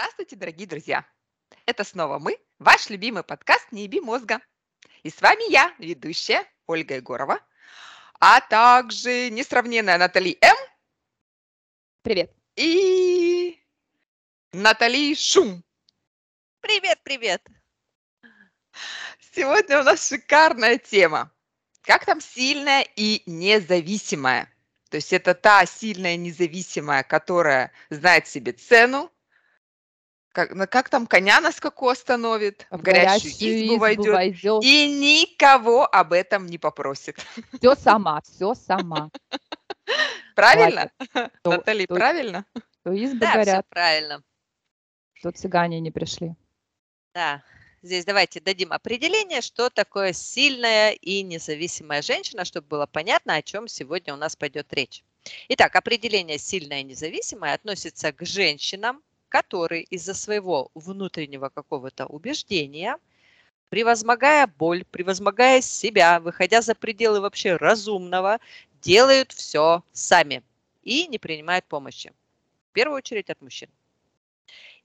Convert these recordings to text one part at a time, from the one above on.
Здравствуйте, дорогие друзья! Это снова мы, ваш любимый подкаст «Не еби мозга». И с вами я, ведущая Ольга Егорова, а также несравненная Натали М. Привет. И Натали Шум. Привет, привет. Сегодня у нас шикарная тема. Как там сильная и независимая? То есть это та сильная независимая, которая знает себе цену, как, на- как там коня на скаку остановит, в горящую избу войдет войдет. и никого об этом не попросит. Все сама, все сама. Правильно? Натали, правильно? То избы Да, все горят, правильно. что цыгане не пришли. Да. Здесь давайте дадим определение, что такое сильная и независимая женщина, чтобы было понятно, о чем сегодня у нас пойдет речь. Итак, определение сильная и независимая относится к женщинам, которые из-за своего внутреннего какого-то убеждения, превозмогая боль, превозмогая себя, выходя за пределы вообще разумного, делают все сами и не принимают помощи. В первую очередь от мужчин.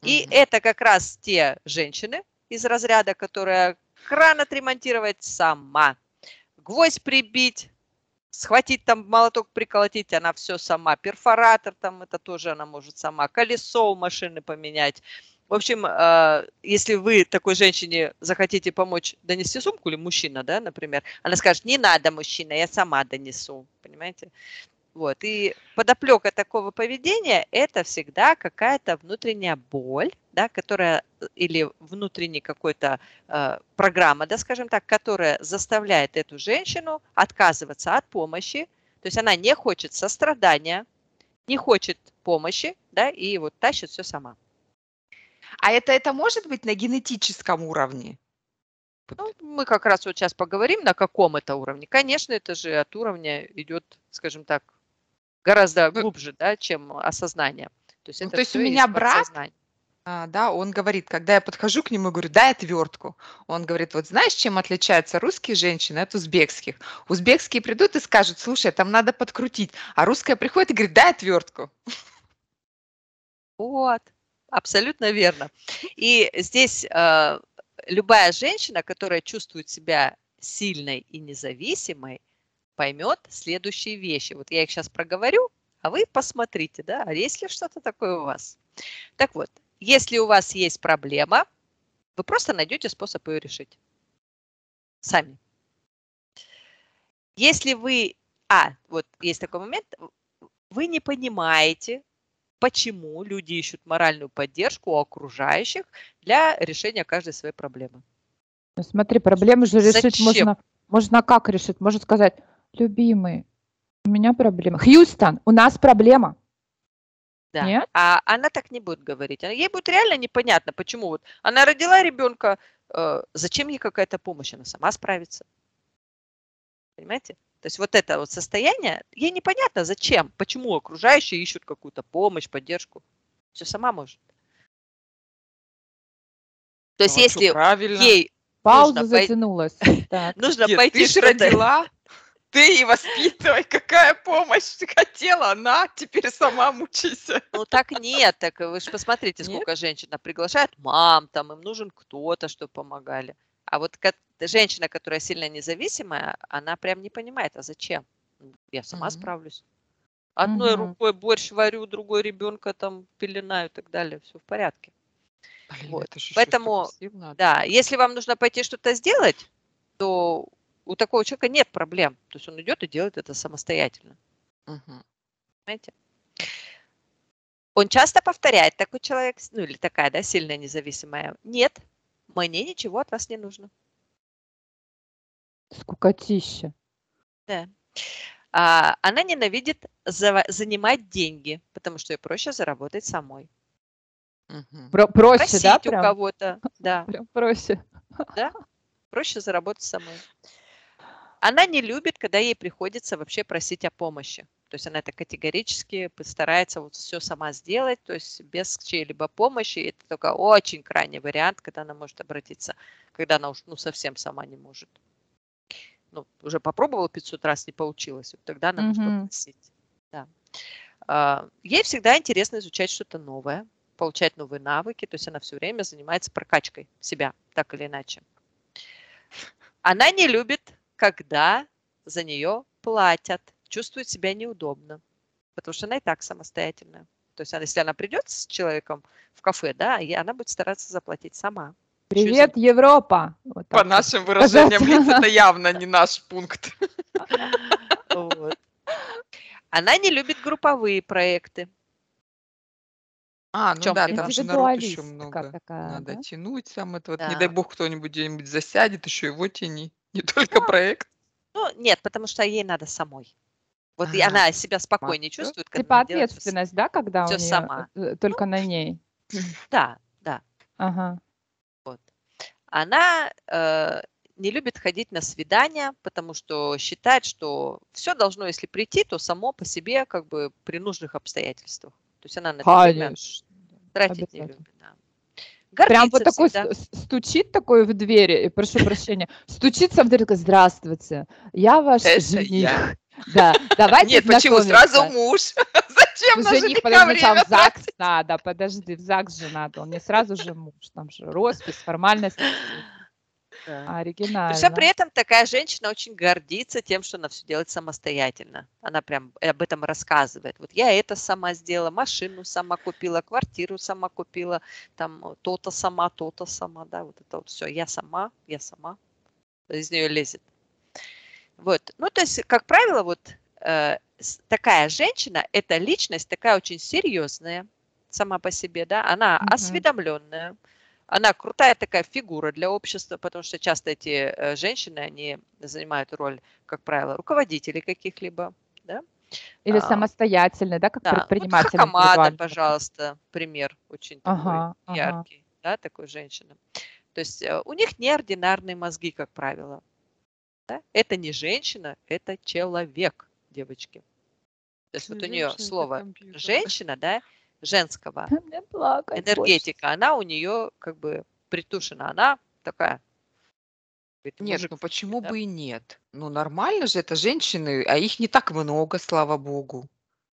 И Мгм. это как раз те женщины из разряда, которые кран отремонтировать сама, гвоздь прибить, схватить там молоток, приколотить, она все сама, перфоратор там, это тоже она может сама, колесо у машины поменять. В общем, э, если вы такой женщине захотите помочь донести сумку, или мужчина, да, например, она скажет, не надо, мужчина, я сама донесу, понимаете? Вот. И подоплека такого поведения– это всегда какая-то внутренняя боль, да, которая э, или внутренний какой-то э, программа, да, скажем так, которая заставляет эту женщину отказываться от помощи. То есть она не хочет сострадания, не хочет помощи, да, и вот тащит все сама. А это, это может быть на генетическом уровне? Ну, мы как раз вот сейчас поговорим, на каком это уровне. Конечно, это же от уровня идет, скажем так, гораздо Ну, глубже, да, чем осознание. То есть, Ну, это то есть у меня брат. А, да, он говорит, когда я подхожу к нему и говорю, дай отвертку, он говорит, вот знаешь, чем отличаются русские женщины от узбекских? Узбекские придут и скажут, слушай, там надо подкрутить, а русская приходит и говорит, дай отвертку. Вот, абсолютно верно. И здесь э, любая женщина, которая чувствует себя сильной и независимой, поймет следующие вещи. Вот я их сейчас проговорю, а вы посмотрите, да, а есть ли что-то такое у вас. Так вот, если у вас есть проблема, вы просто найдете способ ее решить. Сами. Если вы, а, вот есть такой момент, вы не понимаете, почему люди ищут моральную поддержку у окружающих для решения каждой своей проблемы. Ну, смотри, проблемы же решить Зачем? можно. Можно как решить? Можно сказать, любимый, у меня проблема. Хьюстон, у нас проблема. Да. Нет? А она так не будет говорить. Она- Ей будет реально непонятно, почему вот она родила ребенка, э, зачем ей какая-то помощь, она сама справится. Понимаете? То есть вот это вот состояние, ей непонятно, зачем, почему окружающие ищут какую-то помощь, поддержку. Все сама может. То есть Ну, а если правильно. ей Пауза Нужно пой- затянулась. Так. нужно Нет, пойти ты же что-то- родила, ты и воспитывай, какая помощь ты хотела, на, теперь сама мучайся. Ну так нет, так вы же посмотрите, Нет? сколько женщин приглашают мам, там им нужен кто-то, чтобы помогали. А вот женщина, которая сильно независимая, она прям не понимает, а зачем? Я сама Мгм. справлюсь. Одной Мгм. рукой борщ варю, другой ребенка там пеленаю и так далее. Все в порядке. Блин, Вот. Поэтому. Да, если вам нужно пойти что-то сделать, то у такого человека нет проблем. То есть он идет и делает это самостоятельно. Мгм. Понимаете? Он часто повторяет, такой человек, ну или такая, да, сильная независимая. Нет, мне ничего от вас не нужно. Скукотища. Да. А, она ненавидит зава- занимать деньги, потому что ей проще заработать самой. Мгм. Про- проще, Просить да, у кого-то, да, Прям проще. проще заработать самой. Она не любит, когда ей приходится вообще просить о помощи. То есть она это категорически постарается вот все сама сделать, то есть без чьей-либо помощи. Это только очень крайний вариант, когда она может обратиться, когда она уж ну, совсем сама не может. Ну, уже попробовала 500 раз, не получилось, вот тогда она может Мгм. попросить. Да. А, Ей всегда интересно изучать что-то новое. получать новые навыки, то есть она все время занимается прокачкой себя, так или иначе. Она не любит, когда за нее платят, чувствует себя неудобно, потому что она и так самостоятельная. То есть она, если она придет с человеком в кафе, да, и она будет стараться заплатить сама. Привет, Европа! Вот По нашим выражениям лиц это явно не наш пункт. Вот. Она не любит групповые проекты. А, ну да, там же народ еще много. такая, Надо да? тянуть сам это вот. Не Да. дай бог кто-нибудь где-нибудь засядет, еще его тяни. Не только Да. проект. Ну, нет, потому что ей надо самой. Вот и А, она себя спокойнее всё. чувствует, когда Типа всё с- ответственность, да, когда у всё нее сама. э, только на ней. Да, да. Ага. Вот. Она э, не любит ходить на свидания, потому что считает, что все должно, если прийти, то само по себе, как бы при нужных обстоятельствах. То есть она на это тратить не любит. Да. Прям вот Гордится такой всегда. стучит такой в двери, и прошу прощения, стучится в дверь, такой, здравствуйте, я ваш Это жених. я. Да, давайте Нет, почему? Сразу муж. Зачем на Жених, жениха подожди, время в ЗАГС тратить? надо, подожди, в ЗАГС же надо, он не сразу же муж, там же роспись, формальность, Да. оригинально. Причем при этом такая женщина очень гордится тем, что она все делает самостоятельно. Она прям об этом рассказывает. Вот я это сама сделала, машину сама купила, квартиру сама купила, там э, то-то сама, то-то сама, да, вот это вот все. Я сама, я сама. Из нее лезет. Вот. Ну, то есть, как правило, вот э, такая женщина, эта личность такая очень серьезная сама по себе, да, она Мгм. осведомленная, она крутая такая фигура для общества, потому что часто эти э, женщины, они занимают роль, как правило, руководителей каких-либо, да. Или а, самостоятельный, да, как Да, вот предприниматель. Хакамада, индивидуальный. пожалуйста, пример очень такой Ага, ага. яркий, да, такой женщины. То есть э, у них неординарные мозги, как правило. да. Это не женщина, это человек, девочки. То есть вот у нее слово женщина, да, женского, плакать энергетика, она у нее как бы притушена, она такая. говорит, Нет, мужик, ну почему да. бы и нет? Ну нормально же, это женщины, а их не так много, слава богу.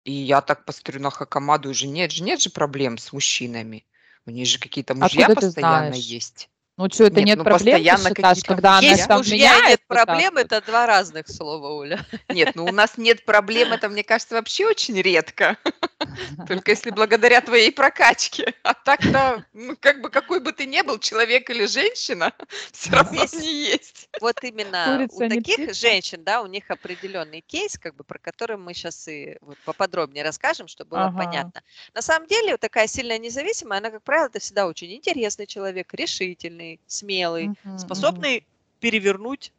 И я так посмотрю на Хакамаду, уже нет же, нет же проблем с мужчинами. У них же какие-то мужья Откуда постоянно есть. Ну что, это Нет, нет, ну, проблем, ты постоянно считаешь, какие-то когда она. Есть там мужья, нет меняет так проблем, это два разных слова, Оля. Нет, ну у нас нет проблем, это, мне кажется, вообще очень редко. Только если благодаря твоей прокачке. А так-то, ну, как бы какой бы ты ни был, человек или женщина, все равно Здесь- не есть. Вот именно Курица, у таких птица. женщин, да, у них определенный кейс, как бы, про который мы сейчас и вот поподробнее расскажем, чтобы было Ага. понятно. На самом деле, вот такая сильная независимая, она, как правило, это всегда очень интересный человек, решительный, смелый, Мгм, способный перевернуть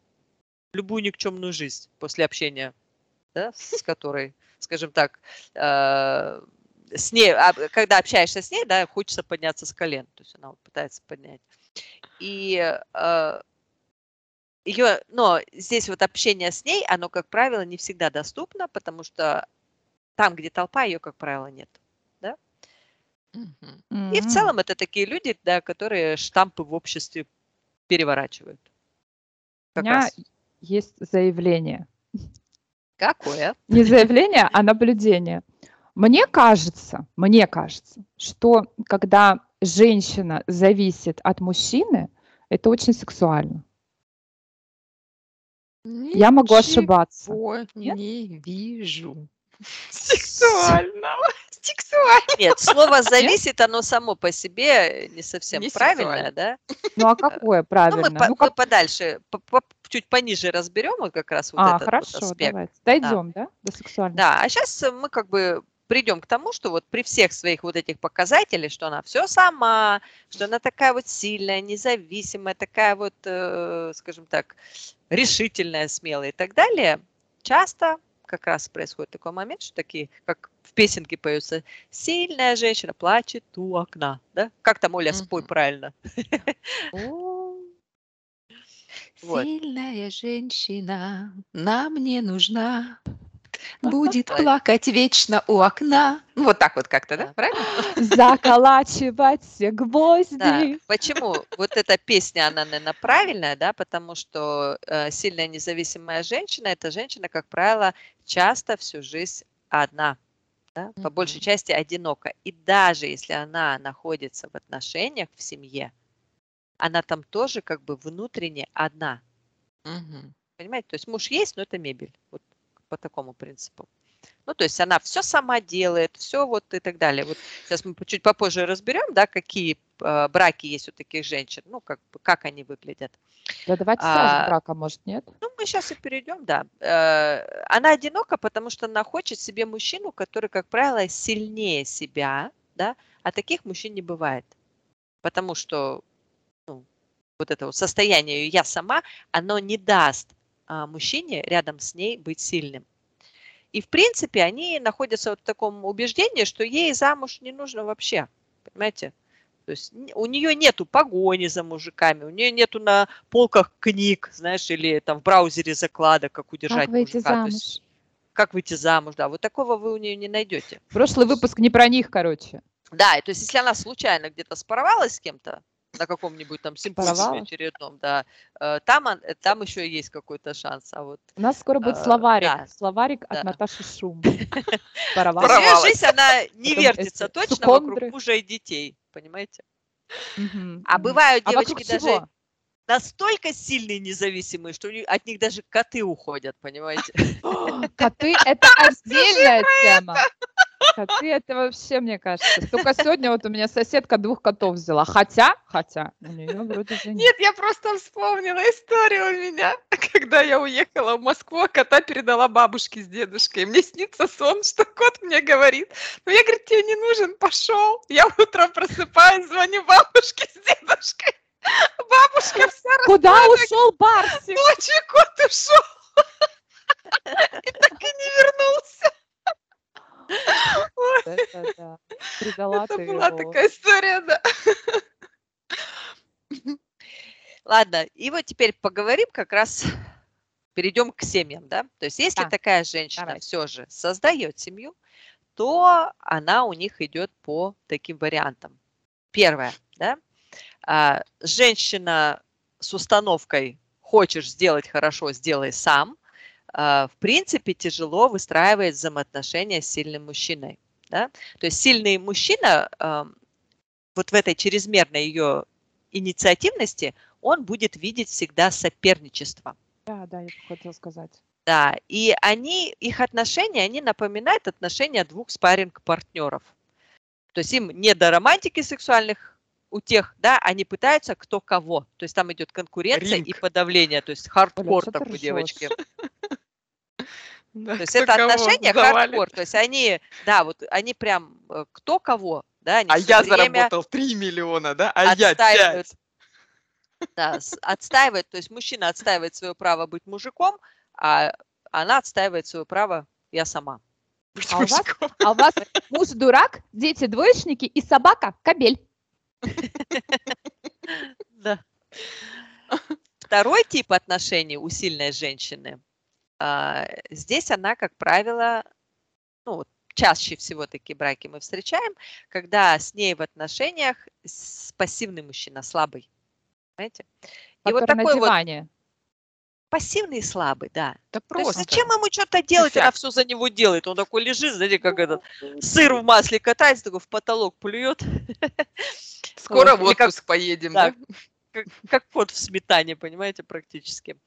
любую никчемную жизнь после общения, да, с которой, скажем так, э, с ней, а, когда общаешься с ней, да, хочется подняться с колен, то есть она вот пытается поднять. И э, ее, но здесь вот общение с ней, оно, как правило, не всегда доступно, потому что там, где толпа, ее, как правило, нет. Мгм. И в целом это такие люди, да, которые штампы в обществе переворачивают. У Как меня раз. есть заявление. Какое? Не заявление, а наблюдение. Мне кажется, мне кажется, что когда женщина зависит от мужчины, это очень сексуально. Я могу ошибаться. Ничего Нет? не вижу. Сексуального. Сексуально. Нет, слово «зависит», оно само по себе не совсем Не правильное, да? Ну а какое Ну, правильно? мы, по- Ну, мы как- подальше, по- по- чуть пониже разберем вот как раз вот А, этот вот хорошо, аспект. давайте. Дойдем, да, до сексуальности? Да, а сейчас мы как бы придем к тому, что вот при всех своих вот этих показателях, что она все сама, что она такая вот сильная, независимая, такая вот, э, скажем так, решительная, смелая и так далее, часто как раз происходит такой момент, что такие, как в песенке поются, сильная женщина плачет у окна, да? Как там, Оля, спой правильно? Сильная женщина нам не нужна. Будет плакать вечно у окна. Ну, Вот так вот как-то, да? Да. Правильно? Заколачивать все Да, гвозди. почему вот эта песня, она, наверное, правильная, да, потому что э, сильная независимая женщина – это женщина, как правило, часто всю жизнь одна. да, по большей части одинока. И даже если она находится в отношениях в семье, она там тоже как бы внутренне одна. Мгм. Понимаете? То есть муж есть, но это мебель. Вот по такому принципу. Ну, то есть она все сама делает, все вот и так далее. Вот сейчас мы чуть попозже разберем, да, какие э, браки есть у таких женщин, ну, как, как они выглядят. Да давайте сразу А, брака, может, нет? Ну, мы сейчас и перейдем, да. Э, Она одинока, потому что она хочет себе мужчину, который, как правило, сильнее себя, да, а таких мужчин не бывает. Потому что ну, вот это вот состояние «я сама», оно не даст мужчине рядом с ней быть сильным. И, в принципе, они находятся вот в таком убеждении, что ей замуж не нужно вообще, понимаете? То есть у нее нету погони за мужиками, у нее нету на полках книг, знаешь, или там в браузере закладок, как удержать Как выйти мужика. Замуж? есть как выйти замуж, да, вот такого вы у нее не найдете. Прошлый выпуск не про них, короче. Да, и то есть если она случайно где-то споровалась с кем-то на каком-нибудь там симпозиуме очередном, да, э, там, э, там еще есть какой-то шанс. А вот У нас скоро будет Э, словарик. да. Словарик Да. от Наташи Шум. Порвалась. жизнь, она не вертится точно вокруг мужа и детей, понимаете? А бывают А девочки даже настолько сильные независимые, что от них даже коты уходят, понимаете? Коты – это отдельная тема. Коты – это вообще, мне кажется. Только сегодня вот у меня соседка двух котов взяла. Хотя, хотя, у нее вроде же нет. Нет, я просто вспомнила историю у меня, когда я уехала в Москву, а кота передала бабушке с дедушкой. Мне снится сон, что кот мне говорит, ну я, говорит, тебе не нужен, пошел. Я утром просыпаюсь, звоню бабушке с дедушкой. Бабушка вся Куда ушел Барсик? ночью, кот ушел. И так и не вернулся. Это да. Предала Это ты была его. такая история, да. Ладно, и вот теперь поговорим как раз, перейдем к семьям, да? То есть если Да. такая женщина Давай. все же создает семью, то она у них идет по таким вариантам. Первое, да? А, женщина с установкой «хочешь сделать хорошо, сделай сам», в принципе, тяжело выстраивает взаимоотношения с сильным мужчиной. Да? То есть сильный мужчина ам, вот в этой чрезмерной ее инициативности он будет видеть всегда соперничество. Да, да, я хотела сказать. Да, и они, их отношения, они напоминают отношения двух спарринг-партнеров. То есть им не до романтики сексуальных утех, да, они пытаются кто кого. То есть там идет конкуренция и Ринг. подавление, то есть хардкор такой, ржёшь? девочки. Да, То есть это отношения хардкор. То есть они, да, вот они прям э, кто кого, да, они А я заработал 3 миллиона, да? А я отстаивают, 5. да, отстаивает, то есть мужчина отстаивает свое право быть мужиком, а она отстаивает свое право я сама. А у вас, а у вас муж дурак, дети двоечники и собака кобель. Да. Второй тип отношений у сильной женщины. А, Здесь она, как правило, ну, чаще всего такие браки мы встречаем, когда с ней в отношениях с- пассивный мужчина, слабый. Понимаете? И вот такой вот пассивный и слабый, да. Да То есть просто. зачем ему что-то делать, она Эффект. все за него делает. Он такой лежит, знаете, как этот сыр в масле катается, такой в потолок плюет, Скоро Вот, в или как- отпуск поедем, да, да? как, как кот в сметане, понимаете, практически.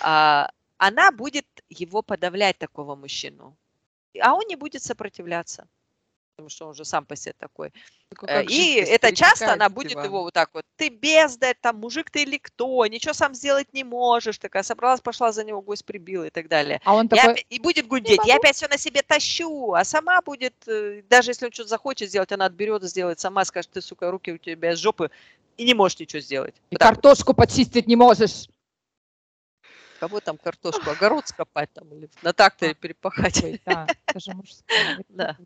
А, она будет его подавлять, такого мужчину, а он не будет сопротивляться, потому что он уже сам по себе такой. Только Э, И это часто она будет диван? его вот так вот, ты бездарь, там, мужик ты или кто, ничего сам сделать не можешь, такая собралась, пошла за него, гость прибил и так далее. А он Я такой, и будет гудеть, я опять все на себе тащу, а сама будет, э, даже если он что-то захочет сделать, она отберет и сделает сама, скажет, ты, сука, руки у тебя из жопы, и не можешь ничего сделать. и Вот так вот. картошку почистить не можешь. Кого там картошку, огород скопать там или на тракторе перепахать. Да, это же мужское. это Да.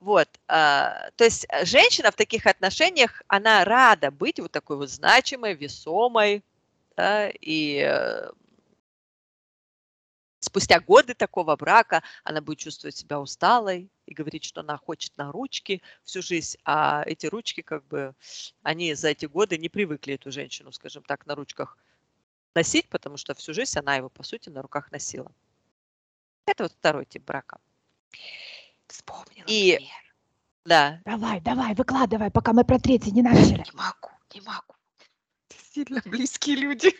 Вот, а, то есть э, женщина в таких отношениях, она рада быть вот такой вот значимой, весомой, да, и э, спустя годы такого брака она будет чувствовать себя усталой и говорить, что она хочет на ручки всю жизнь, а эти ручки как бы, они за эти годы не привыкли эту женщину, скажем так, на ручках носить, потому что всю жизнь она его, по сути, на руках носила. Это вот второй тип брака. Вспомнила И- пример. Да. Давай, давай, выкладывай, пока мы про третий не начали. Не могу, не могу. Сильно близкие люди.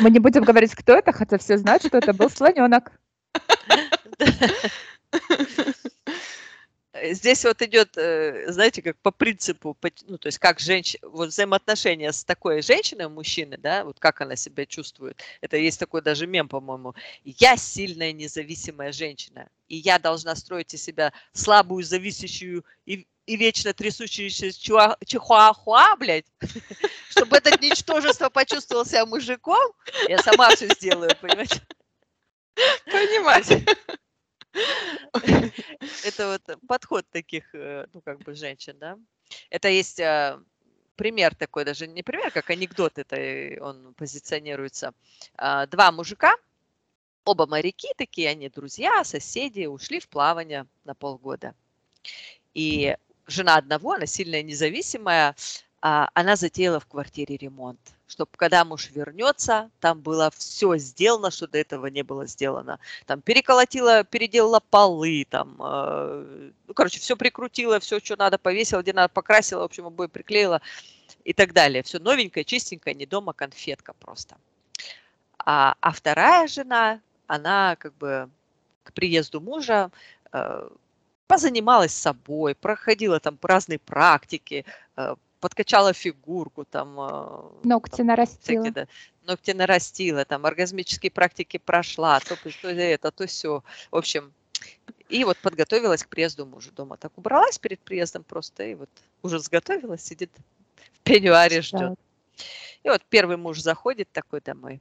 Мы не будем говорить, кто это, хотя все знают, что это был слоненок. Э, Здесь вот идет, э, знаете, как по принципу, ну, то есть как женщина, вот взаимоотношения с такой женщиной, мужчины, да, вот как она себя чувствует. Это есть такой даже мем, по-моему. Я сильная независимая женщина, и я должна строить из себя слабую, зависящую и, и вечно трясущуюся чуа- чихуахуа, блядь, чтобы этот ничтожество почувствовал себя мужиком, я сама все сделаю, понимаете? Понимаете? это вот подход таких, э, ну, как бы женщин, да. Это есть э, пример такой, даже не пример, как анекдот, это э, он позиционируется. А, Два мужика, оба моряки такие, они друзья, соседи, ушли в плавание на полгода. И жена одного, она сильная независимая, а, она затеяла в квартире ремонт, чтобы когда муж вернется, там было все сделано, что до этого не было сделано там переколотила, переделала полы, там, э, ну, короче, все прикрутила, все, что надо, повесила, где надо, покрасила, в общем, обои приклеила и так далее. Все новенькое, чистенькое, не дома, конфетка просто. А, а вторая жена, она как бы к приезду мужа э, позанималась собой, проходила там разные практики, э, подкачала фигурку, там, э, Ногти там нарастила. всякие, да, ногти нарастила, там оргазмические практики прошла, то, то это, то все. В общем, и вот подготовилась к приезду мужа. Дома так убралась перед приездом просто, и вот уже сготовилась, сидит в пеньюаре, ждет. И вот первый муж заходит такой домой.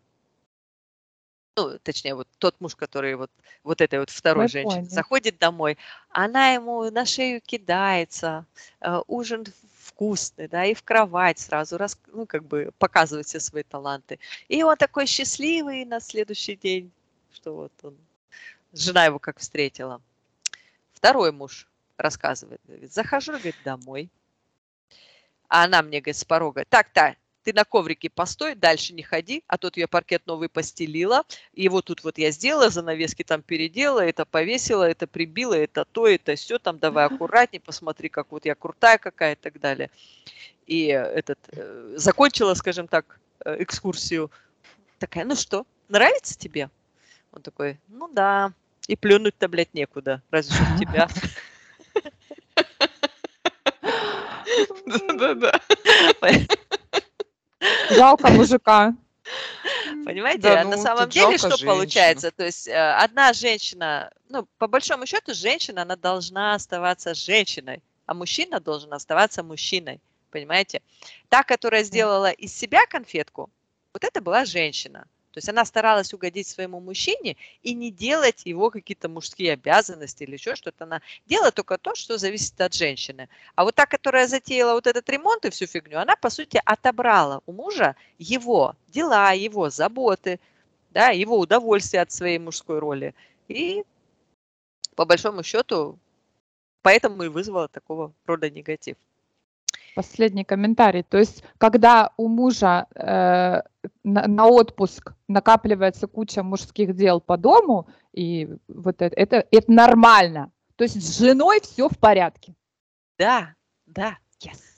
Ну, точнее, вот тот муж, который вот, вот этой вот второй Мы женщины, поняли. заходит домой, она ему на шею кидается, э, ужин вкусный, да, и в кровать сразу, рас, ну, как бы показывает все свои таланты. И он такой счастливый на следующий день, что вот он, жена его как встретила. Второй муж рассказывает, говорит, захожу, говорит, домой, а она мне, говорит, с порога, так-то, ты на коврике постой, дальше не ходи, а тут я паркет новый постелила, и вот тут вот я сделала, занавески там переделала, это повесила, это прибила, это то, это все, там давай аккуратней, посмотри, как вот я крутая какая и так далее. И этот, э, закончила, скажем так, э, экскурсию. Такая, ну что, нравится тебе? Он такой, ну да, и плюнуть-то, блядь, некуда, разве что тебя. Да-да-да. Жалко мужика. Понимаете, Да а на ну, самом деле что получается? То есть э, одна женщина, ну, по большому счету, женщина, она должна оставаться женщиной, а мужчина должен оставаться мужчиной. Понимаете? Та, которая сделала из себя конфетку, вот это была женщина. То есть она старалась угодить своему мужчине и не делать его какие-то мужские обязанности или еще что-то. Она делала только то, что зависит от женщины. А вот та, которая затеяла вот этот ремонт и всю фигню, она, по сути, отобрала у мужа его дела, его заботы, да, его удовольствие от своей мужской роли. И по большому счету, поэтому и вызвала такого рода негатив. Последний комментарий. То есть, когда у мужа э, на, на отпуск накапливается куча мужских дел по дому, и вот это, это, это нормально. То есть с женой все в порядке. Да, да. Yes.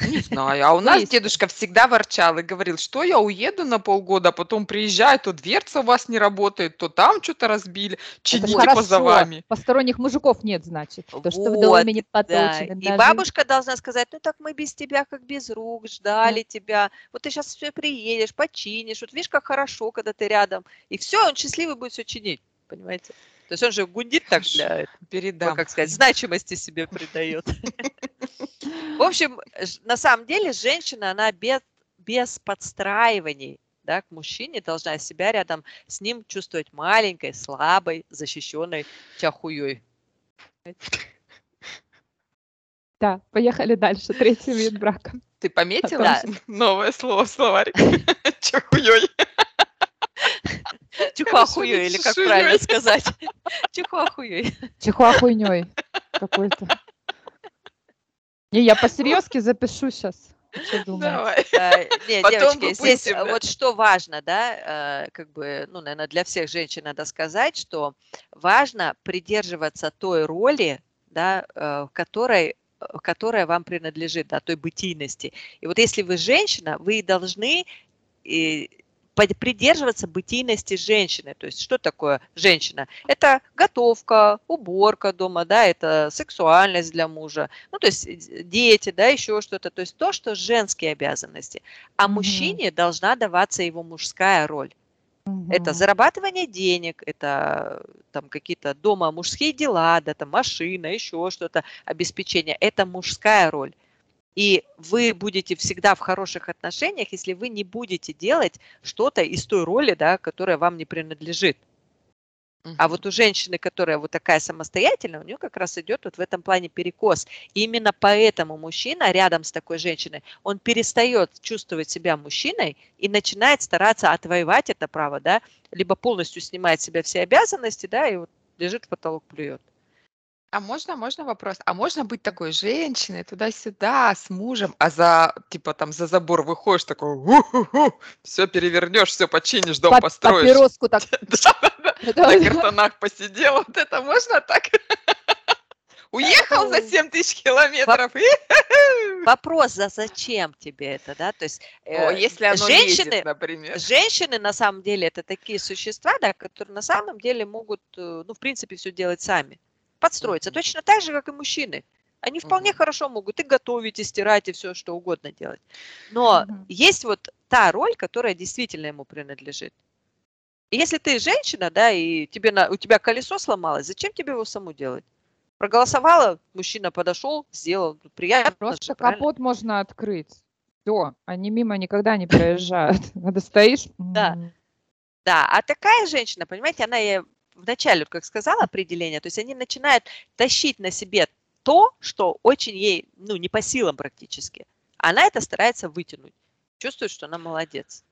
Не знаю. А у нас есть. дедушка всегда ворчал и говорил, что я уеду на полгода, а потом приезжаю, то дверца у вас не работает, то там что-то разбили. Это Чините хорошо. вами. Посторонних мужиков нет, значит. То, что в Вот, доме не Да. И бабушка должна сказать, ну так мы без тебя как без рук ждали тебя. Вот ты сейчас все приедешь, починишь. Вот видишь, как хорошо, когда ты рядом. И все, он счастливый будет все чинить. Понимаете? То есть он же гундит так для. Передам. Как сказать, значимости себе придает. В общем, на самом деле женщина, она без, без подстраиваний да, к мужчине должна себя рядом с ним чувствовать маленькой, слабой, защищенной чахуей. Да, поехали дальше. Третий вид брака. Ты пометила Да. новое слово в словарик? Чахуей. Чухуахуей, или как правильно сказать? Чухуахуей. Чихуахуйней какой-то. Не, я по-серьезки запишу сейчас. Давай. Э, Не, Потом девочки, здесь выпустим, да? вот что важно, да, э, как бы, ну, наверное, для всех женщин надо сказать, что важно придерживаться той роли, да, э, в которой которая вам принадлежит, да, той бытийности. И вот если вы женщина, вы должны придерживаться бытийности женщины. То есть что такое женщина? Это готовка, уборка дома, да, это сексуальность для мужа, ну, то есть э, дети, да, еще что-то. То есть то, что женские обязанности. А Мгм. мужчине должна даваться его мужская роль. Это Мгм. зарабатывание денег, это там какие-то дома мужские дела, да, там машина, еще что-то, обеспечение. Это мужская роль. И вы будете всегда в хороших отношениях, если вы не будете делать что-то из той роли, да, которая вам не принадлежит. А Мгм. вот у женщины, которая вот такая самостоятельная, у нее как раз идет вот в этом плане перекос. И именно поэтому мужчина рядом с такой женщиной, он перестает чувствовать себя мужчиной и начинает стараться отвоевать это право, да, либо полностью снимает с себя все обязанности, да, и вот лежит в потолок, плюет. А можно, можно вопрос? А можно быть такой женщиной туда-сюда с мужем, а за типа там за забор выходишь такой, все перевернешь, все починишь, дом Пап- построишь. Папироску так. На картонах посидел, вот это можно так? Уехал за 7 тысяч километров. Вопрос, за зачем тебе это, да, то есть О, э, если оно женщины, например. Женщины, на самом деле, это такие существа, да, которые на самом деле могут, э, ну, в принципе, все делать сами, подстроиться. Точно так же, как и мужчины. Они вполне Мгм. хорошо могут и готовить, и стирать, и все, что угодно делать. Но Мгм. есть вот та роль, которая действительно ему принадлежит. И если ты женщина, да, и тебе на, у тебя колесо сломалось, зачем тебе его саму делать? Проголосовала, мужчина подошел, сделал. Приятно же, Просто правильно? капот можно открыть. Все, они мимо никогда не проезжают. Надо стоишь. Да. Да, а такая женщина, понимаете, она вначале, вот как сказала определение, то есть они начинают тащить на себе то, что очень ей, ну, не по силам практически. Она это старается вытянуть. Чувствует, что она молодец.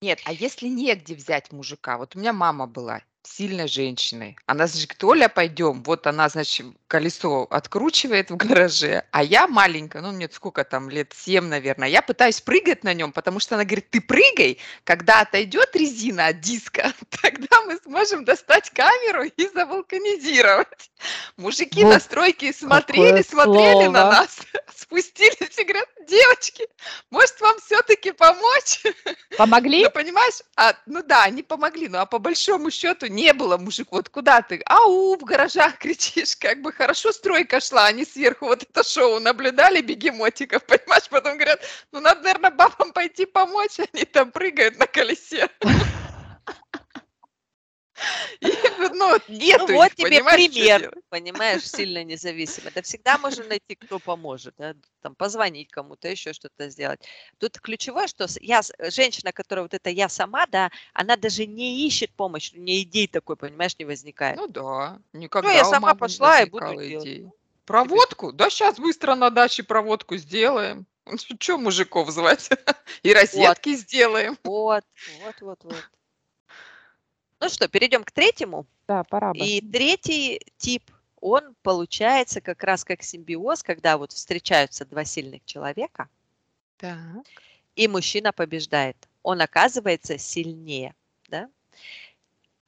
Нет, а если негде взять мужика? Вот у меня мама была сильной женщиной. Она, значит, говорит, Оля, пойдем. Вот она, значит, колесо откручивает в гараже, а я маленькая, ну, мне сколько там, лет 7, наверное. Я пытаюсь прыгать на нем, потому что она говорит, ты прыгай, когда отойдет резина от диска, тогда мы сможем достать камеру и завулканизировать. Мужики Вот на стройке смотрели, смотрели на слово. нас, спустились и говорят, девочки, может вам все-таки помочь? Помогли? Ну, понимаешь, а, ну да, они помогли, ну а по большому счету не было мужик, вот куда ты, ау, в гаражах кричишь, как бы хорошо стройка шла, они сверху вот это шоу наблюдали бегемотиков, понимаешь, потом говорят, ну надо, наверное, бабам пойти помочь, они там прыгают на колесе. И, ну, нету ну вот их, тебе понимаешь, пример, понимаешь, сильно независимо. Да всегда можно найти, кто поможет, да, там позвонить кому-то, еще что-то сделать. Тут ключевое, что я, женщина, которая вот это я сама, да, она даже не ищет помощи, у нее идей такой, понимаешь, не возникает. Ну да, никогда я у сама пошла и буду возникало делать. Ну, Проводку? Да сейчас быстро на даче проводку сделаем. Че мужиков звать? И розетки сделаем. Вот, вот, вот, вот. Ну что, перейдем к третьему. Да, пора бы. И третий тип, он получается как раз как симбиоз, когда вот встречаются два сильных человека, Так. и мужчина побеждает. Он оказывается сильнее, да?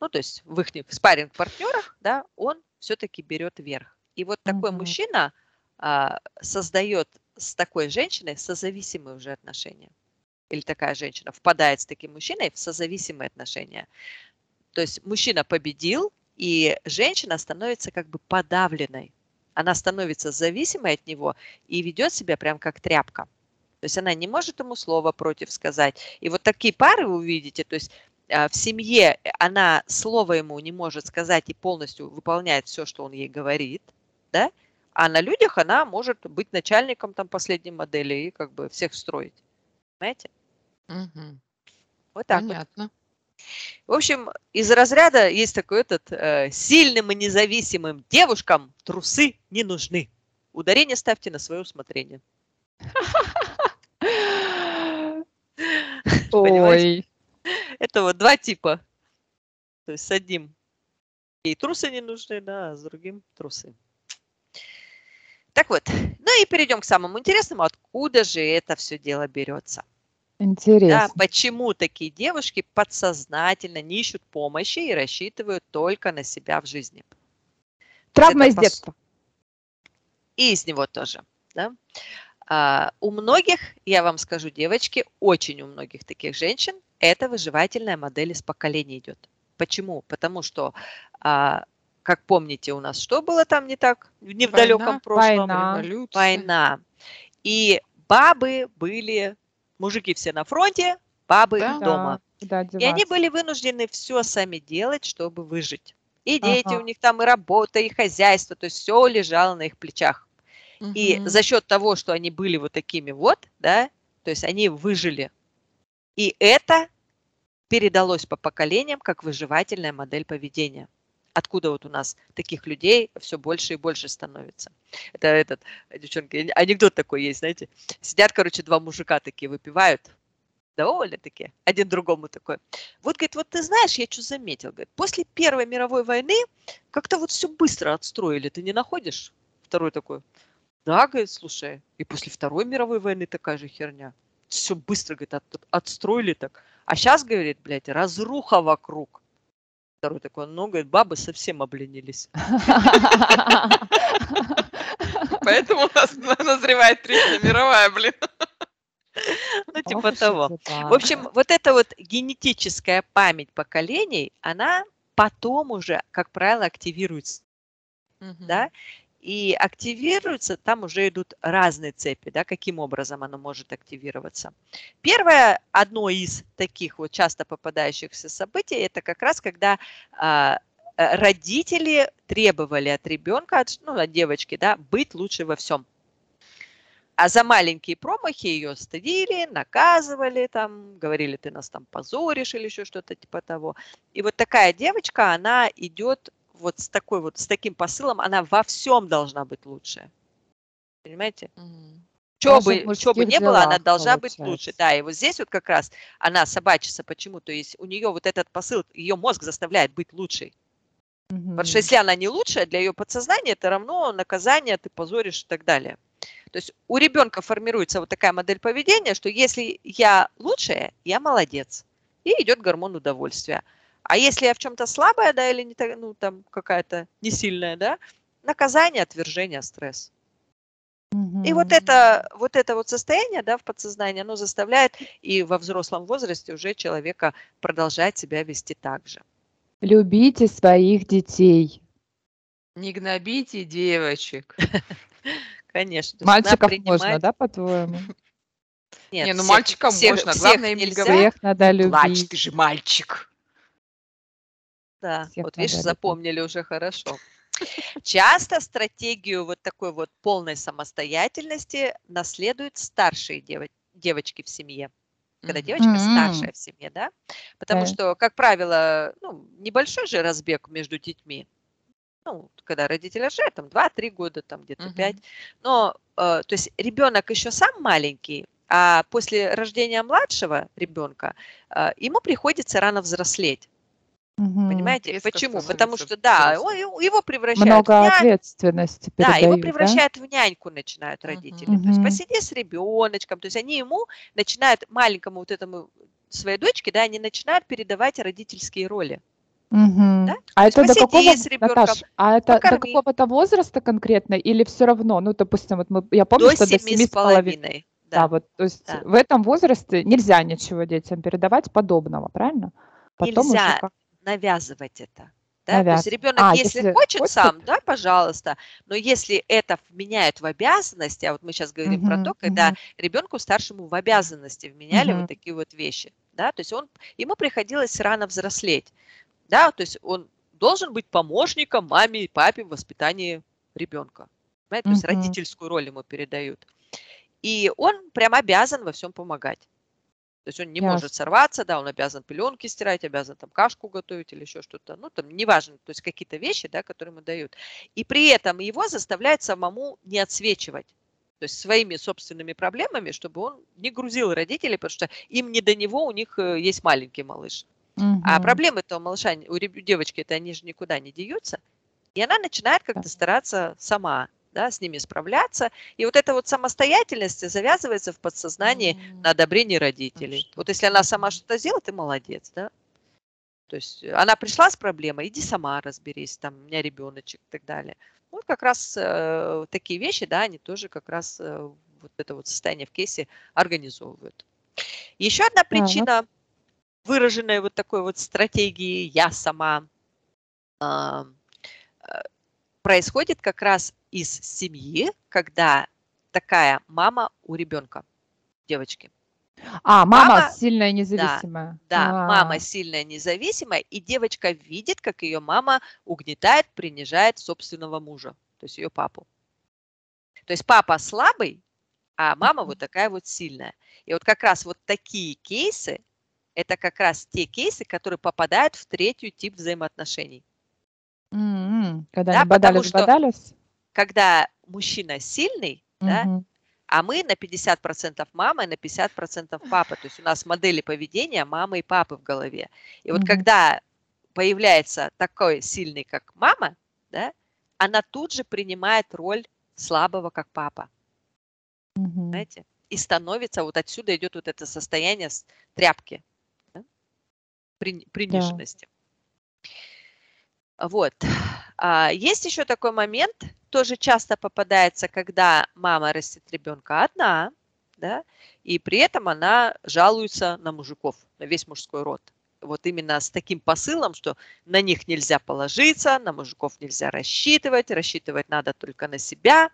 Ну, то есть в их спарринг партнерах, да, он все-таки берет верх. И вот такой Мгм. мужчина а, создает с такой женщиной созависимые уже отношения. Или такая женщина впадает с таким мужчиной в созависимые отношения. То есть мужчина победил, и женщина становится как бы подавленной. Она становится зависимой от него и ведет себя прям как тряпка. То есть она не может ему слова против сказать. И вот такие пары вы увидите, то есть а, в семье она слово ему не может сказать и полностью выполняет все, что он ей говорит, да? А на людях она может быть начальником там последней модели и как бы всех строить. Понимаете? Мгм. Вот так вот. В общем, из разряда есть такой этот э, сильным и независимым девушкам трусы не нужны. Ударение ставьте на свое усмотрение. Ой, Это вот два типа. То есть с одним ей трусы не нужны, да, а с другим трусы. Так вот, ну и перейдем к самому интересному, откуда же это все дело берется. Да, Интересно. почему такие девушки подсознательно не ищут помощи и рассчитывают только на себя в жизни. Травма это из пос- детства. И из него тоже. Да? А, у многих, я вам скажу, девочки, очень у многих таких женщин, это выживательная модель из поколения идет. Почему? Потому что, а, как помните, у нас что было там не так, не в Война, далеком прошлом? война. Революция. Война. И бабы были, мужики все на фронте, бабы Да. дома. Да, И они были вынуждены все сами делать, чтобы выжить. И дети Ага. у них там, и работа, и хозяйство, то есть все лежало на их плечах. И Мгм. за счет того, что они были вот такими вот, да, то есть они выжили. И это передалось по поколениям как выживательная модель поведения. Откуда вот у нас таких людей все больше и больше становится. Это этот, девчонки, анекдот такой есть, знаете. Сидят, короче, два мужика такие выпивают, довольно-таки, один другому такой. Вот, говорит, вот ты знаешь, я что заметил, говорит, после Первой мировой войны как-то вот все быстро отстроили, ты не находишь? Второй такой, да, говорит, слушай, и после Второй мировой войны такая же херня. Все быстро, говорит, от- отстроили так. А сейчас, говорит, блядь, разруха вокруг. Второй такой, ну, говорит, бабы совсем обленились. Поэтому у нас назревает Третья мировая, блин. Ну, типа того. В общем, вот эта вот генетическая память поколений, она потом уже, как правило, активируется, да, и активируется, там уже идут разные цепи, да, каким образом оно может активироваться. Первое, одно из таких вот часто попадающихся событий, это как раз когда а, э, родители требовали от ребенка, от, ну, от девочки, да, быть лучше во всем. А за маленькие промахи ее стыдили, наказывали, там, говорили, ты нас там позоришь или еще что-то типа того. И вот такая девочка, она идет вот с такой вот, с таким посылом, она во всем должна быть лучше. Понимаете? Мгм. Что бы, чё бы не было, она должна быть лучше. получается. Да, и вот здесь вот как раз она собачится. Почему? То есть у нее вот этот посыл, ее мозг заставляет быть лучшей. Потому что если она не лучшая, для ее подсознания это равно наказание, ты позоришь и так далее. То есть у ребенка формируется вот такая модель поведения, что если я лучшая, я молодец. И идет гормон удовольствия. А если я в чем-то слабая, да, или не так, ну, там какая-то не сильная, да, наказание, отвержение, стресс. И вот это, вот это вот состояние, да, в подсознании, оно заставляет и во взрослом возрасте уже человека продолжать себя вести так же. Любите своих детей. Не гнобите девочек. Конечно. Мальчиков можно, да, по-твоему? Нет, Не, ну мальчикам всех- можно, главное им не говорить. Всех надо Плачь, любить. ты же мальчик. Да, Всех вот видишь, запомнили уже хорошо. Часто стратегию вот такой вот полной самостоятельности наследуют старшие дево- девочки в семье. Когда девочка М. старшая в семье, да? Потому Да. что, как правило, ну, небольшой же разбег между детьми. Ну, когда родители рожают, там 2-3 года, там где-то Мгм. 5. Но, э, то есть ребенок еще сам маленький, а после рождения младшего ребенка э, ему приходится рано взрослеть. Мгм. Понимаете? Резко Почему? Потому что, да, он- его превращают Много в нянь- ответственности да, его передают, да? превращают в няньку, начинают родители. То есть посиди с ребеночком. То есть они ему начинают, маленькому вот этому своей дочке, да, они начинают передавать родительские роли. Мгм. Да? А есть это до какого, с ребенком, Наташ, а это до покорми. какого-то возраста конкретно или все равно? Ну, допустим, вот мы, я помню, До что до семи с половиной. Да, Да. вот, то есть Да. в этом возрасте нельзя ничего детям передавать подобного, правильно? Потом уже Нельзя как- навязывать это. Да? То есть ребенок, А, если, если хочет, хочет? сам, да, пожалуйста, но если это вменяют в обязанности, а вот мы сейчас говорим про Мгм, то, когда мгм. ребенку старшему в обязанности вменяли Мгм. вот такие вот вещи, да, то есть он, ему приходилось рано взрослеть, да, то есть он должен быть помощником маме и папе в воспитании ребенка, понимаете? то есть родительскую роль ему передают. И он прям обязан во всем помогать. То есть он не может Ясно. сорваться, да, он обязан пеленки стирать, обязан там кашку готовить или еще что-то. Ну, там, неважно, то есть какие-то вещи, да, которые ему дают. И при этом его заставляют самому не отсвечивать. То есть своими собственными проблемами, чтобы он не грузил родителей, потому что им не до него, у них э, есть маленький малыш. А Мгм. проблемы-то у малыша, у девочки, это они же никуда не деются. И она начинает как-то стараться сама да, с ними справляться. И вот эта вот самостоятельность завязывается в подсознании mm-hmm. на одобрении родителей. Вот если она сама что-то сделала, ты молодец, да. То есть она пришла с проблемой, иди сама разберись, там, у меня ребеночек и так далее. Вот как раз э, такие вещи, да, они тоже как раз э, вот это вот состояние в кейсе организовывают. Еще одна причина, выраженная вот такой вот стратегии «я сама», э, происходит как раз из семьи, когда такая мама у ребенка, девочки. А, мама, мама сильная независимая. Да, да мама сильная независимая, и девочка видит, как ее мама угнетает, принижает собственного мужа, то есть ее папу. То есть папа слабый, а мама вот такая вот сильная. И вот как раз вот такие кейсы, это как раз те кейсы, которые попадают в третий тип взаимоотношений. Mm-hmm. Когда да, они бодались, бодались? Когда мужчина сильный, mm-hmm. да, а мы на 50% мама и на 50% папа. То есть у нас модели поведения мамы и папы в голове. И вот mm-hmm. когда появляется такой сильный, как мама, да, она тут же принимает роль слабого, как папа. Mm-hmm. Знаете? И становится, вот отсюда идет вот это состояние тряпки, да? При, приниженности. Да. Вот. А, есть еще такой момент, тоже часто попадается, когда мама растет ребенка одна, да, и при этом она жалуется на мужиков, на весь мужской род. Вот именно с таким посылом, что на них нельзя положиться, на мужиков нельзя рассчитывать, рассчитывать надо только на себя.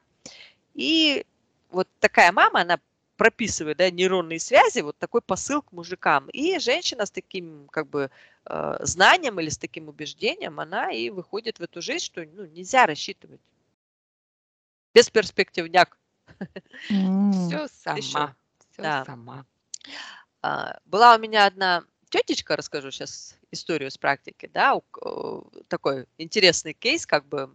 И вот такая мама, она прописывает да, нейронные связи, вот такой посыл к мужикам. И женщина с таким как бы э, знанием или с таким убеждением, она и выходит в эту жизнь, что ну, нельзя рассчитывать бесперспективняк. Все сама. Все да. сама. А, была у меня одна тетечка, расскажу сейчас историю с практики, да, такой интересный кейс, как бы.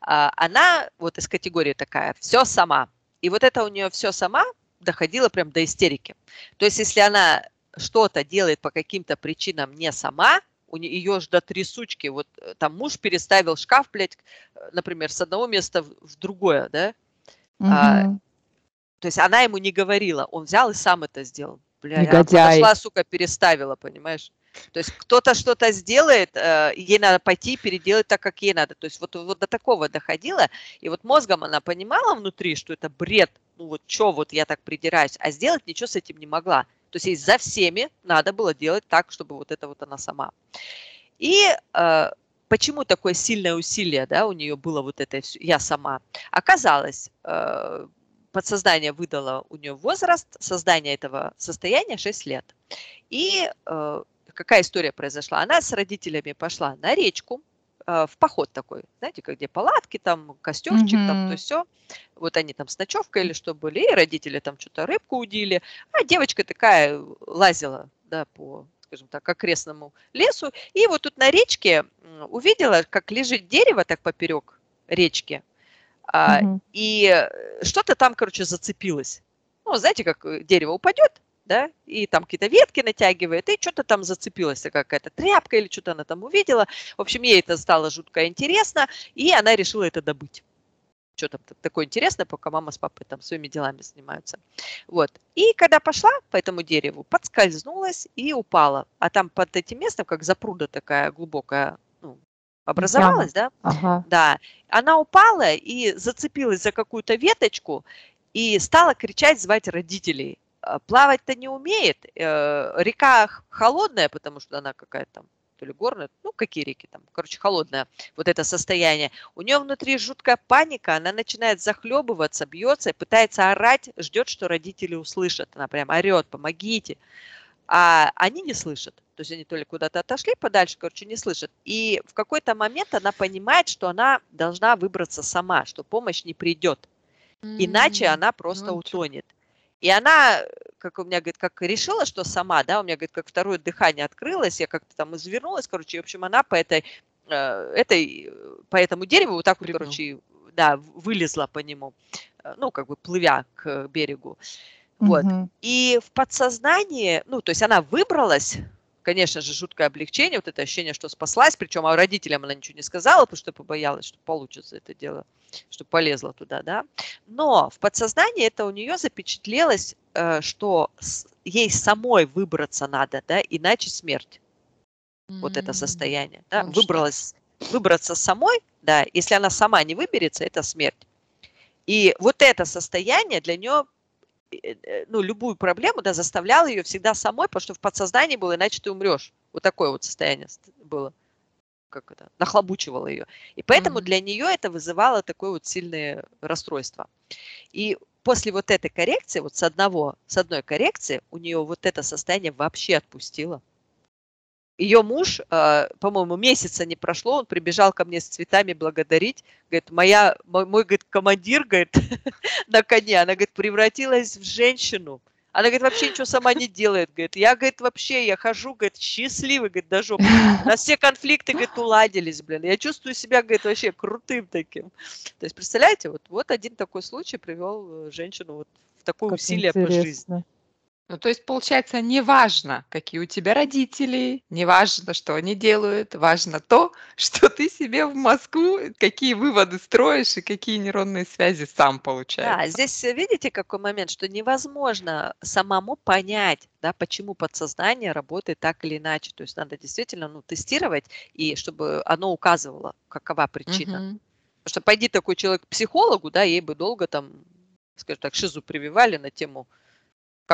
А, она вот из категории такая, все сама. И вот это у нее все сама доходило прям до истерики. То есть, если она что-то делает по каким-то причинам не сама, у нее же до трясучки, вот э, там муж переставил шкаф, блядь, э, например, с одного места в другое, да, угу. а, то есть она ему не говорила, он взял и сам это сделал. Бля, она подошла, сука, переставила, понимаешь? То есть кто-то что-то сделает, э, ей надо пойти переделать так, как ей надо. То есть вот, вот до такого доходило, и вот мозгом она понимала внутри, что это бред, ну вот что вот я так придираюсь, а сделать ничего с этим не могла. То есть за всеми надо было делать так, чтобы вот это вот она сама. И э, почему такое сильное усилие, да, у нее было вот это я сама? Оказалось, э, подсознание выдало у нее возраст создания этого состояния 6 лет. И э, какая история произошла? Она с родителями пошла на речку, в поход такой, знаете, где палатки, там костерчик, mm-hmm. там то все. Вот они там с ночевкой или что были, и родители там что-то рыбку удили, а девочка такая лазила, да, по скажем так, окрестному лесу. И вот тут на речке увидела, как лежит дерево так поперек речки, mm-hmm. и что-то там, короче, зацепилось. Ну, знаете, как э, дерево упадет, да, и там какие-то ветки натягивает, и что-то там зацепилась какая-то тряпка или что-то она там увидела. В общем, ей это стало жутко интересно, и она решила это добыть. Что там такое интересное, пока мама с папой там своими делами занимаются. Вот. И когда пошла по этому дереву, подскользнулась и упала. А там под этим местом, как запруда такая глубокая, ну, образовалась, да? Ага. Да. Она упала и зацепилась за какую-то веточку и стала кричать, звать родителей. А, плавать-то не умеет. Э, река холодная, потому что она какая-то там, то ли горная, ну, какие реки там, короче, холодная, вот это состояние. У нее внутри жуткая паника, она начинает захлебываться, бьется пытается орать, ждет, что родители услышат. Она прям орет, помогите. А они не слышат. То есть они то ли куда-то отошли подальше, короче, не слышат. И в какой-то момент она понимает, что она должна выбраться сама, что помощь не придет. Иначе она просто ну, утонет. И она, как у меня, говорит, как решила, что сама, да, у меня, говорит, как второе дыхание открылось, я как-то там извернулась, короче, и, в общем, она по этой, э, этой, по этому дереву вот так вот, короче, да, вылезла по нему, э, ну, как бы плывя к берегу. Вот. Угу. И в подсознании, ну, то есть она выбралась, конечно же, жуткое облегчение, вот это ощущение, что спаслась, причем а родителям она ничего не сказала, потому что побоялась, что получится это дело чтобы полезла туда, да. Но в подсознании это у нее запечатлелось, э, что ей самой выбраться надо, да, иначе смерть. Вот это состояние, да, выбралась, выбраться самой, да, если она сама не выберется, это смерть. И вот это состояние для нее Э, э, ну, любую проблему, да, заставлял ее всегда самой, потому что в подсознании было, иначе ты умрешь. Вот такое вот состояние было. Как это? Нахлобучивало ее. И поэтому mm-hmm. для нее это вызывало такое вот сильное расстройство. И после вот этой коррекции, вот с одного, с одной коррекции, у нее вот это состояние вообще отпустило ее муж, э, по-моему, месяца не прошло, он прибежал ко мне с цветами благодарить. Говорит, моя, мой, мой говорит, командир, говорит, на коне, она, говорит, превратилась в женщину. Она, говорит, вообще ничего сама не делает. Говорит, я, говорит, вообще, я хожу, говорит, счастливый, говорит, до жопы. У нас все конфликты, говорит, уладились, блин. Я чувствую себя, говорит, вообще крутым таким. То есть, представляете, вот, вот один такой случай привел э, женщину вот в такое как усилие интересно. по жизни. Ну, то есть, получается, не важно, какие у тебя родители, не важно, что они делают, важно то, что ты себе в мозгу, какие выводы строишь и какие нейронные связи сам получаешь. Да, здесь э, видите какой момент, что невозможно самому понять, да, почему подсознание работает так или иначе. То есть надо действительно ну, тестировать, и чтобы оно указывало, какова причина. Угу. Потому что пойди такой человек к психологу, да, ей бы долго там, скажем так, шизу прививали на тему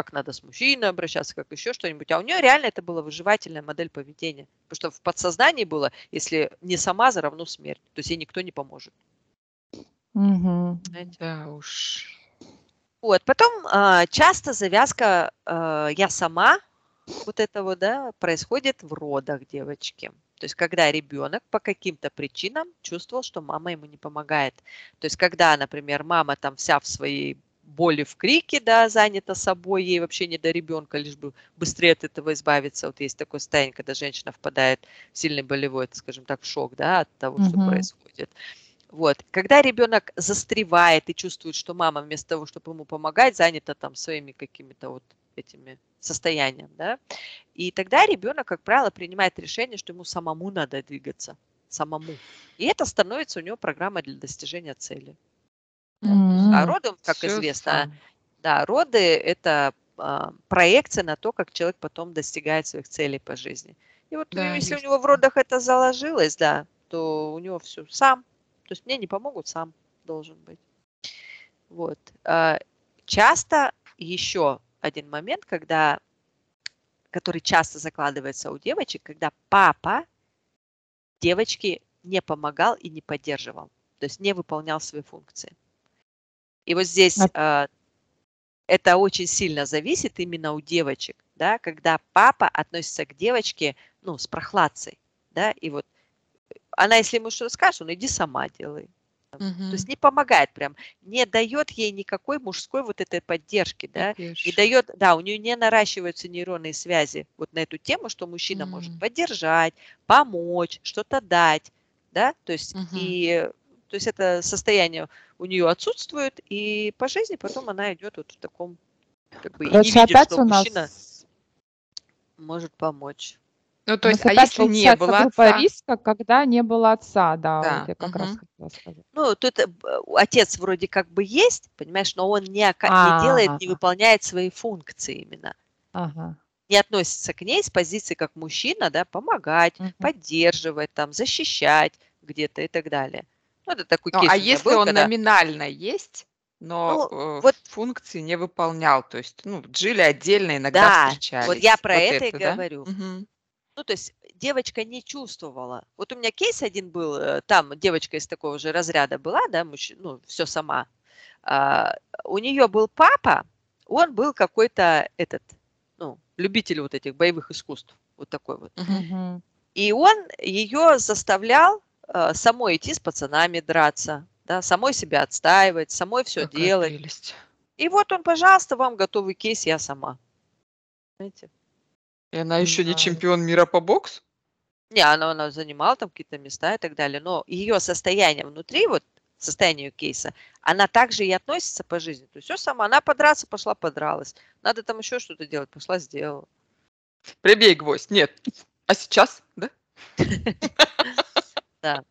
как надо с мужчиной обращаться, как еще что-нибудь. А у нее реально это была выживательная модель поведения. Потому что в подсознании было, если не сама, за равно смерть. То есть ей никто не поможет. Угу. Да уж. Вот, потом а, часто завязка а, «я сама», вот это вот, да, происходит в родах девочки. То есть когда ребенок по каким-то причинам чувствовал, что мама ему не помогает. То есть когда, например, мама там вся в своей боли в крике, да, занята собой, ей вообще не до ребенка, лишь бы быстрее от этого избавиться. Вот есть такое состояние, когда женщина впадает в сильный болевой, скажем так, в шок, да, от того, что угу. происходит. Вот. Когда ребенок застревает и чувствует, что мама вместо того, чтобы ему помогать, занята там своими какими-то вот этими состояниями, да, и тогда ребенок, как правило, принимает решение, что ему самому надо двигаться, самому. И это становится у него программой для достижения цели. Mm-hmm. А роды, как Всё известно, да, роды – это а, проекция на то, как человек потом достигает своих целей по жизни. И вот Да, если у него в родах это заложилось, да, то у него все сам. То есть мне не помогут, сам должен быть. Вот. А, часто еще один момент, когда, который часто закладывается у девочек, когда папа девочке не помогал и не поддерживал, то есть не выполнял свои функции. И вот здесь э, это очень сильно зависит именно у девочек, да, когда папа относится к девочке, ну, с прохладцей, да, и вот она, если ему что-то скажет, он иди сама делай. Угу. То есть не помогает прям, не дает ей никакой мужской вот этой поддержки, да, и дает, да, у нее не наращиваются нейронные связи вот на эту тему, что мужчина угу. может поддержать, помочь, что-то дать, да, то есть угу. и то есть это состояние у нее отсутствует, и по жизни потом она идет вот в таком, как бы, Короче, и не видит, что у нас... мужчина может помочь. Ну, то есть, а если не было отца? риска, когда не было отца, да, да. Вот я как угу. раз хотела сказать. Ну, тут отец вроде как бы есть, понимаешь, но он не, не делает, не выполняет свои функции именно. Ага. Не относится к ней с позиции как мужчина, да, помогать, угу. поддерживать, там, защищать где-то и так далее. Ну, это такой ну, кейс а если был, он когда... номинально есть, но ну, э, вот функции не выполнял, то есть, ну, Джили отдельно иногда да, встречались. вот я про вот это, это и да? говорю. Угу. Ну, то есть девочка не чувствовала. Вот у меня кейс один был, э, там девочка из такого же разряда была, да, мужч... ну, все сама. А, у нее был папа, он был какой-то этот, ну, любитель вот этих боевых искусств, вот такой вот. Угу. И он ее заставлял самой идти с пацанами драться, да, самой себя отстаивать, самой все Какая делать. Прелесть. И вот он, пожалуйста, вам готовый кейс, я сама. Знаете? И она еще не чемпион мира по боксу? Не, она, она занимала там какие-то места и так далее, но ее состояние внутри, вот состояние ее кейса, она также и относится по жизни. То есть все сама, она подраться пошла, подралась. Надо там еще что-то делать, пошла, сделала. Прибей гвоздь, нет. А сейчас, да? Да.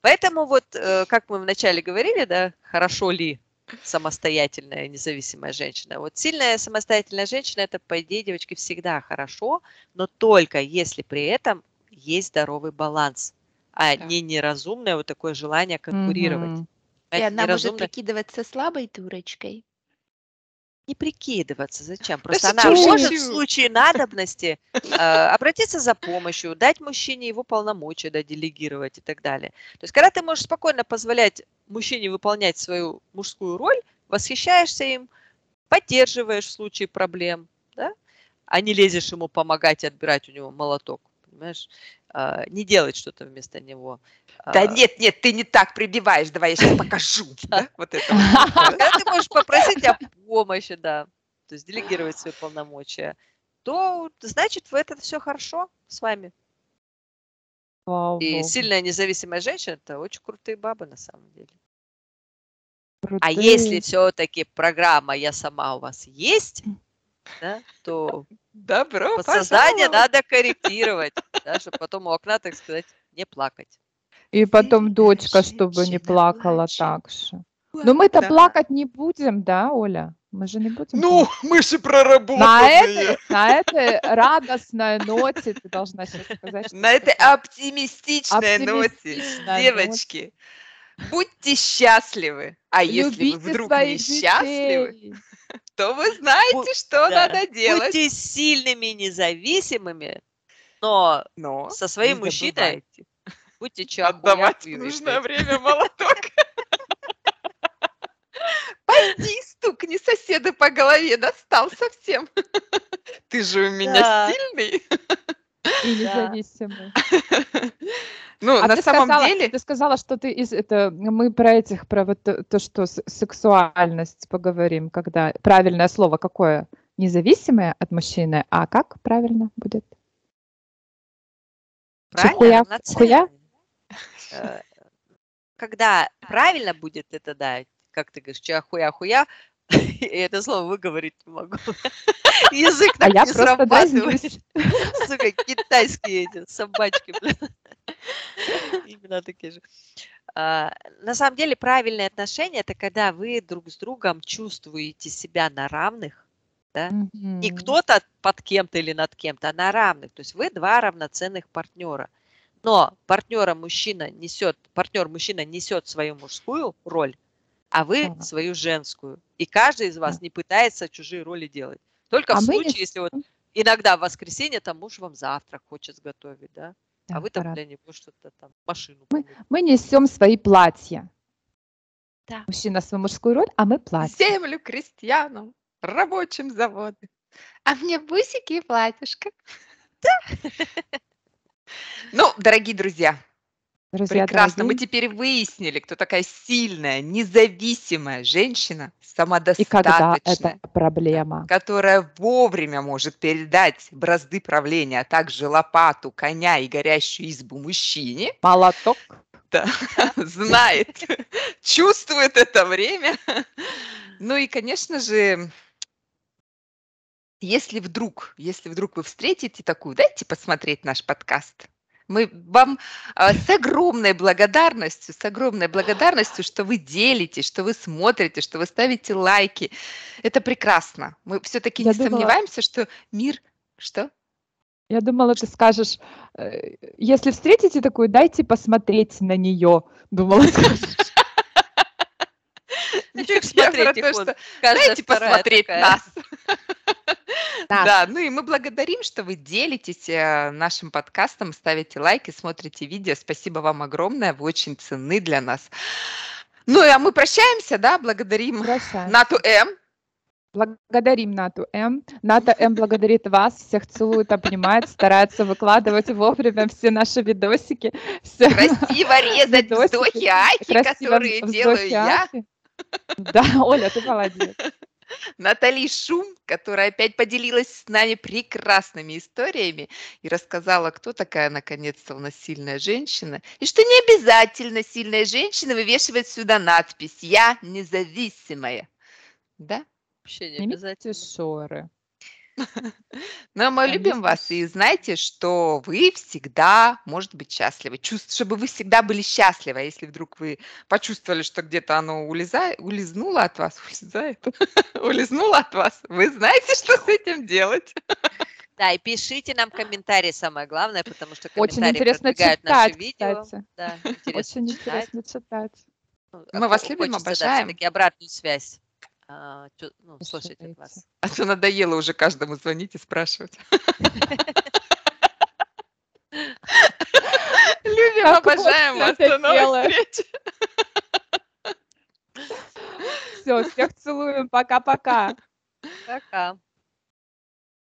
Поэтому вот, э, как мы вначале говорили, да, хорошо ли самостоятельная, независимая женщина. Вот сильная самостоятельная женщина, это, по идее, девочки, всегда хорошо, но только если при этом есть здоровый баланс, а Да. не неразумное вот такое желание конкурировать. Мгм. И она может неразумное- прикидываться слабой дурочкой. Не прикидываться. Зачем? Просто она может в случае надобности э, обратиться за помощью, дать мужчине его полномочия, да, делегировать и так далее. То есть, когда ты можешь спокойно позволять мужчине выполнять свою мужскую роль, восхищаешься им, поддерживаешь в случае проблем, да, а не лезешь ему помогать и отбирать у него молоток, понимаешь, А, не делать что-то вместо него. Да А, нет, нет, ты не так прибиваешь, давай я сейчас покажу. Вот это. Когда ты можешь попросить о помощи, да, то есть делегировать свои полномочия, то значит в это все хорошо с вами. И богу. сильная независимая женщина это очень крутые бабы на самом деле. А если все-таки программа «Я сама у вас есть», да, то Добро подсознание пожаловать. надо корректировать, да, чтобы потом у окна, так сказать, не плакать. И потом дочка, чтобы не плакала так же. Но мы-то Да. плакать не будем, да, Оля? Мы же не будем Ну, плакать. мы же на проработанные. этой, на этой радостной ноте ты должна сейчас сказать, что На этой такое оптимистичной ноте, оптимистичной девочки, будьте счастливы. А если вы любите вдруг несчастливы, детей. То вы знаете, что да. надо делать. Будьте сильными и независимыми, но Но со своим мужчиной будьте чахуя отдавать в нужное время молоток. Пойди, стукни соседа по голове, достал совсем. Ты же у меня Да. сильный. И Да. Ну, А на ты самом сказала, деле, ты сказала, что ты из это мы про этих про вот то, то, что сексуальность поговорим, когда правильное слово какое? Независимое от мужчины, а как правильно будет? Правильно, Чехуя- равноценные. Э, Когда правильно будет это, да, как ты говоришь, чахуя-хуя, и это слово выговорить не могу. Язык А так я не срабатывает. Сука, китайские эти собачки. Имена такие же. А, На самом деле правильные отношения это когда вы друг с другом чувствуете себя на равных, не Мгм. кто-то под кем-то или над кем-то, а на равных. То есть вы два равноценных партнера. Но партнера мужчина несет, партнер мужчина несет свою мужскую роль, а вы Ага. свою женскую. И каждый из вас не пытается чужие роли делать. Только А в случае, если вот иногда в воскресенье там муж вам завтрак хочет сготовить, да, Да, а вы там пора. для него что-то там, машину Мы-. Мы несем свои платья. Да. Мужчина свою мужскую роль, а мы платье. землю крестьянам, рабочим заводы. А мне бусики и платьишко. Ну, дорогие друзья, Друзья, прекрасно. Мы дорогие. теперь выяснили, кто такая сильная, независимая женщина, И когда самодостаточная, это проблема. которая вовремя может передать бразды правления, а также лопату, коня и горящую избу мужчине, Молоток. знает, чувствует это время. Ну и, конечно же, если вдруг, если вдруг вы встретите такую, дайте посмотреть наш подкаст. Мы вам а, с огромной благодарностью, с огромной благодарностью, что вы делитесь, что вы смотрите, что вы ставите лайки. Это прекрасно. Мы все-таки не думала- сомневаемся, что мир... Что? Я думала, ты скажешь, э, если встретите такую, дайте посмотреть на нее. Думала, скажешь. Про смотреть, Дайте посмотреть нас. Да. Да, ну и мы благодарим, что вы делитесь э, нашим подкастом, ставите лайки, смотрите видео. Спасибо вам огромное, вы очень ценны для нас. Ну а мы прощаемся, да, благодарим Прощаемся. Нату М. Благодарим Нату М. Ната М благодарит вас, всех целует, обнимает, старается выкладывать вовремя все наши видосики. Все Красиво резать Видосики. вздохи Аки, которые вздохи делаю я. Аки. Да, Оля, ты молодец. Натали Шум, которая опять поделилась с нами прекрасными историями и рассказала, кто такая наконец-то у нас сильная женщина, и что не обязательно сильная женщина вывешивает сюда надпись «Я независимая». Да? Вообще не обязательно. шоры. Но мы любим Конечно. вас и знайте, что вы всегда, может быть, счастливы. Чувств чтобы вы всегда были счастливы. А если вдруг вы почувствовали, что где-то оно улеза улизнуло от вас, улезает, улизнуло от вас, вы знаете, что с этим делать. Да, и пишите нам комментарии, самое главное, потому что Очень комментарии интересно продвигают читать, видео. кстати. Да, интересно Очень читать. интересно читать. Ну, Мы а вас любим, хочется, да, обожаем. все-таки обратную связь а, чу- ну, слушать от вас. А то надоело уже каждому звонить и спрашивать. Любим, обожаем вас. До новых встреч. Все, всех целуем. Пока-пока. Пока.